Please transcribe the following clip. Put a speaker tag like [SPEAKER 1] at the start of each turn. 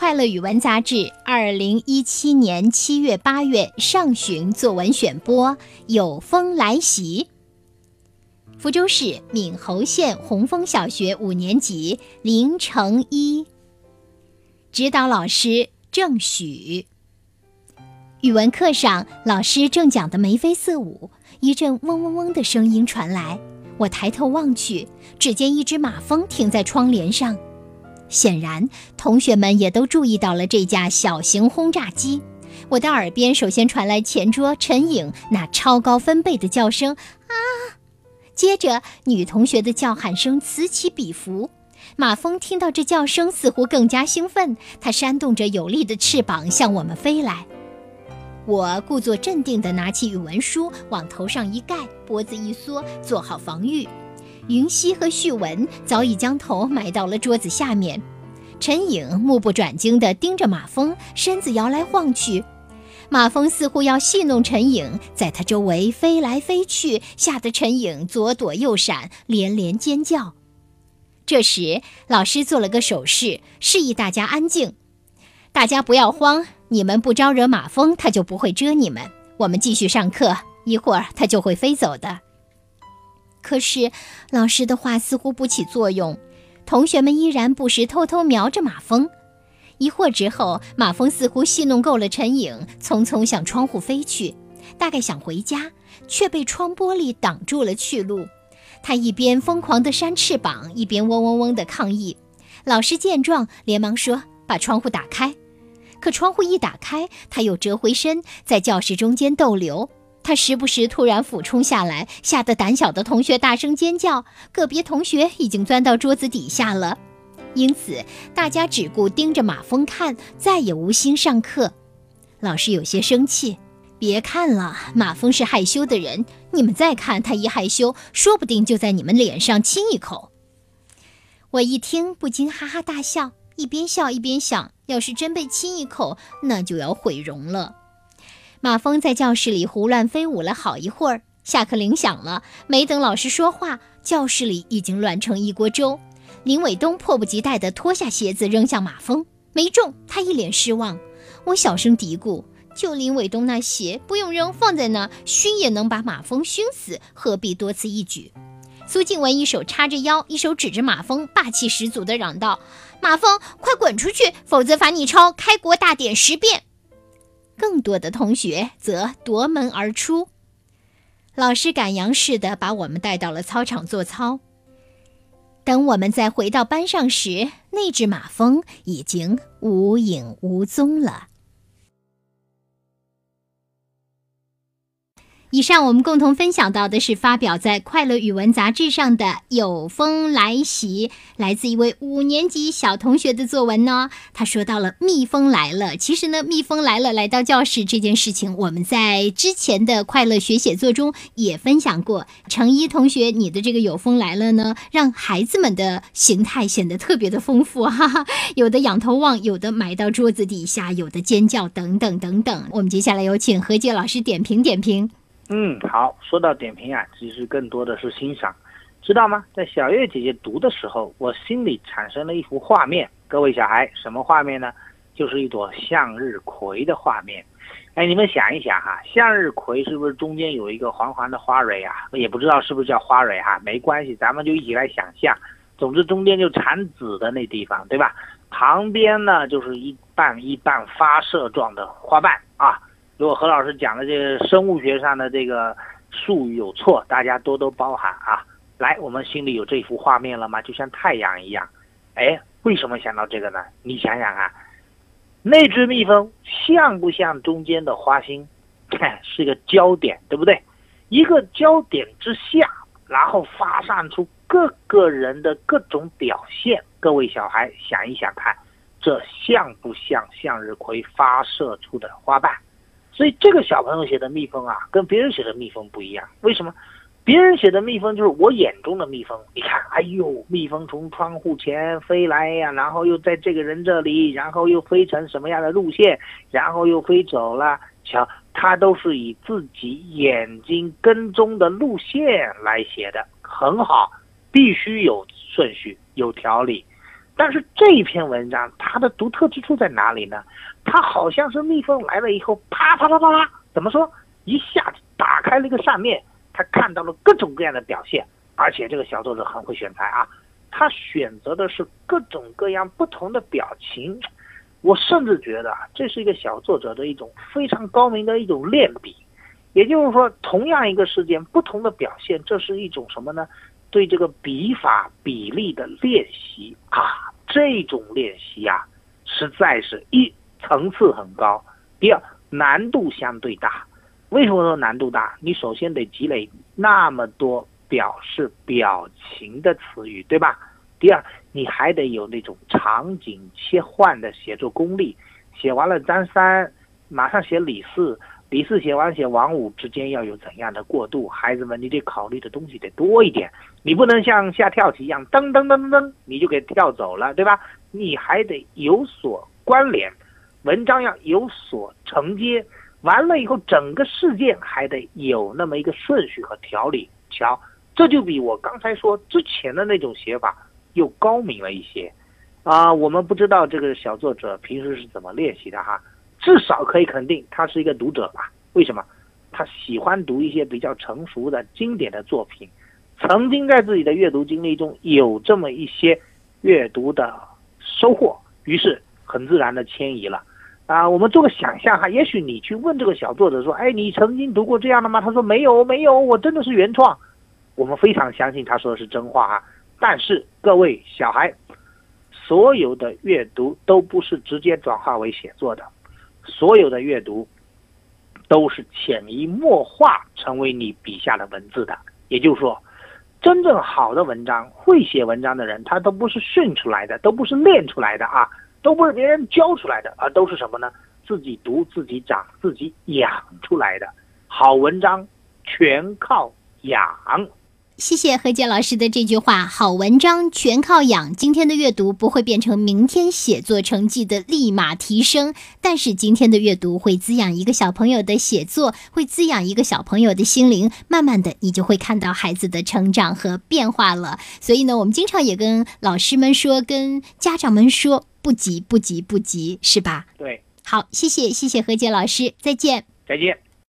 [SPEAKER 1] 快乐语文杂志二零一七年七月、八月上旬作文选播：有风来袭。福州市闽侯县洪峰小学五年级林成一，指导老师郑许。语文课上，老师正讲的眉飞色舞，一阵嗡嗡嗡的声音传来。我抬头望去，只见一只马蜂停在窗帘上。显然，同学们也都注意到了这架小型轰炸机。我的耳边首先传来前桌陈颖那超高分贝的叫声啊，接着女同学的叫喊声此起彼伏。马蜂听到这叫声，似乎更加兴奋，它扇动着有力的翅膀向我们飞来。我故作镇定地拿起语文书，往头上一盖，脖子一缩，做好防御。云溪和旭文早已将头埋到了桌子下面，陈颖目不转睛地盯着马蜂，身子摇来晃去。马蜂似乎要戏弄陈颖，在他周围飞来飞去，吓得陈颖左躲右闪，连连尖叫。这时，老师做了个手势，示意大家安静。大家不要慌，你们不招惹马蜂，它就不会蛰你们。我们继续上课，一会儿它就会飞走的。可是，老师的话似乎不起作用，同学们依然不时偷偷瞄着马蜂。一会儿之后，马蜂似乎戏弄够了陈颖，匆匆向窗户飞去，大概想回家，却被窗玻璃挡住了去路。他一边疯狂地扇翅膀，一边嗡嗡嗡地抗议。老师见状，连忙说：“把窗户打开。”可窗户一打开，他又折回身，在教室中间逗留。他时不时突然俯冲下来，吓得胆小的同学大声尖叫。个别同学已经钻到桌子底下了，因此大家只顾盯着马蜂看，再也无心上课。老师有些生气：“别看了，马蜂是害羞的人。你们再看，他一害羞，说不定就在你们脸上亲一口。”我一听，不禁哈哈大笑，一边笑一边想：要是真被亲一口，那就要毁容了。马蜂在教室里胡乱飞舞了好一会儿，下课铃响了，没等老师说话，教室里已经乱成一锅粥。林伟东迫不及待地脱下鞋子扔向马蜂，没中，他一脸失望。我小声嘀咕：“就林伟东那鞋，不用扔，放在那，熏也能把马蜂熏死，何必多此一举？”苏静文一手叉着腰，一手指着马蜂，霸气十足地嚷道：“马蜂，快滚出去，否则罚你抄《开国大典》十遍。”更多的同学则夺门而出，老师赶羊似的把我们带到了操场做操。等我们再回到班上时，那只马蜂已经无影无踪了。以上我们共同分享到的是发表在《快乐语文》杂志上的《有风来袭》，来自一位五年级小同学的作文呢。他说到了蜜蜂来了。其实呢，蜜蜂来了来到教室这件事情，我们在之前的快乐学写作中也分享过。程一同学，你的这个有风来了呢，让孩子们的形态显得特别的丰富，哈哈，有的仰头望，有的埋到桌子底下，有的尖叫，等等等等。我们接下来有请何洁老师点评点评。
[SPEAKER 2] 嗯，好。说到点评啊，其实更多的是欣赏，知道吗？在小月姐姐读的时候，我心里产生了一幅画面。各位小孩，什么画面呢？就是一朵向日葵的画面。哎，你们想一想哈，向日葵是不是中间有一个黄黄的花蕊啊？也不知道是不是叫花蕊哈，没关系，咱们就一起来想象。总之中间就产籽的那地方，对吧？旁边呢就是一瓣一瓣发射状的花瓣啊。如果何老师讲的这个生物学上的这个术语有错，大家多多包涵啊！来，我们心里有这幅画面了吗？就像太阳一样，哎，为什么想到这个呢？你想想啊，那只蜜蜂像不像中间的花心？是一个焦点，对不对？一个焦点之下，然后发散出各个人的各种表现。各位小孩想一想看，这像不像向日葵发射出的花瓣？所以这个小朋友写的蜜蜂啊，跟别人写的蜜蜂不一样。为什么？别人写的蜜蜂就是我眼中的蜜蜂。你看，哎呦，蜜蜂从窗户前飞来呀，然后又在这个人这里，然后又飞成什么样的路线，然后又飞走了。瞧，他都是以自己眼睛跟踪的路线来写的，很好，必须有顺序，有条理。但是这一篇文章它的独特之处在哪里呢？它好像是蜜蜂来了以后，啪啪啪啪啪，怎么说？一下子打开了一个扇面，他看到了各种各样的表现，而且这个小作者很会选材啊，他选择的是各种各样不同的表情。我甚至觉得这是一个小作者的一种非常高明的一种练笔。也就是说，同样一个事件，不同的表现，这是一种什么呢？对这个笔法比例的练习啊，这种练习呀，实在是一层次很高，第二难度相对大。为什么说难度大？你首先得积累那么多表示表情的词语，对吧？第二，你还得有那种场景切换的写作功力。写完了张三，马上写李四。李四写完写王五之间要有怎样的过渡？孩子们，你得考虑的东西得多一点，你不能像下跳棋一样噔噔噔噔噔，你就给跳走了，对吧？你还得有所关联，文章要有所承接，完了以后整个事件还得有那么一个顺序和条理。瞧，这就比我刚才说之前的那种写法又高明了一些，啊，我们不知道这个小作者平时是怎么练习的哈。至少可以肯定，他是一个读者吧？为什么？他喜欢读一些比较成熟的经典的作品，曾经在自己的阅读经历中有这么一些阅读的收获，于是很自然的迁移了。啊，我们做个想象哈，也许你去问这个小作者说：“哎，你曾经读过这样的吗？”他说：“没有，没有，我真的是原创。”我们非常相信他说的是真话啊。但是各位小孩，所有的阅读都不是直接转化为写作的。所有的阅读都是潜移默化成为你笔下的文字的，也就是说，真正好的文章，会写文章的人，他都不是训出来的，都不是练出来的啊，都不是别人教出来的，而都是什么呢？自己读、自己长、自己养出来的。好文章全靠养。
[SPEAKER 1] 谢谢何洁老师的这句话，好文章全靠养。今天的阅读不会变成明天写作成绩的立马提升，但是今天的阅读会滋养一个小朋友的写作，会滋养一个小朋友的心灵。慢慢的，你就会看到孩子的成长和变化了。所以呢，我们经常也跟老师们说，跟家长们说，不急，不急，不急，是吧？
[SPEAKER 2] 对。
[SPEAKER 1] 好，谢谢，谢谢何洁老师，再见。
[SPEAKER 2] 再见。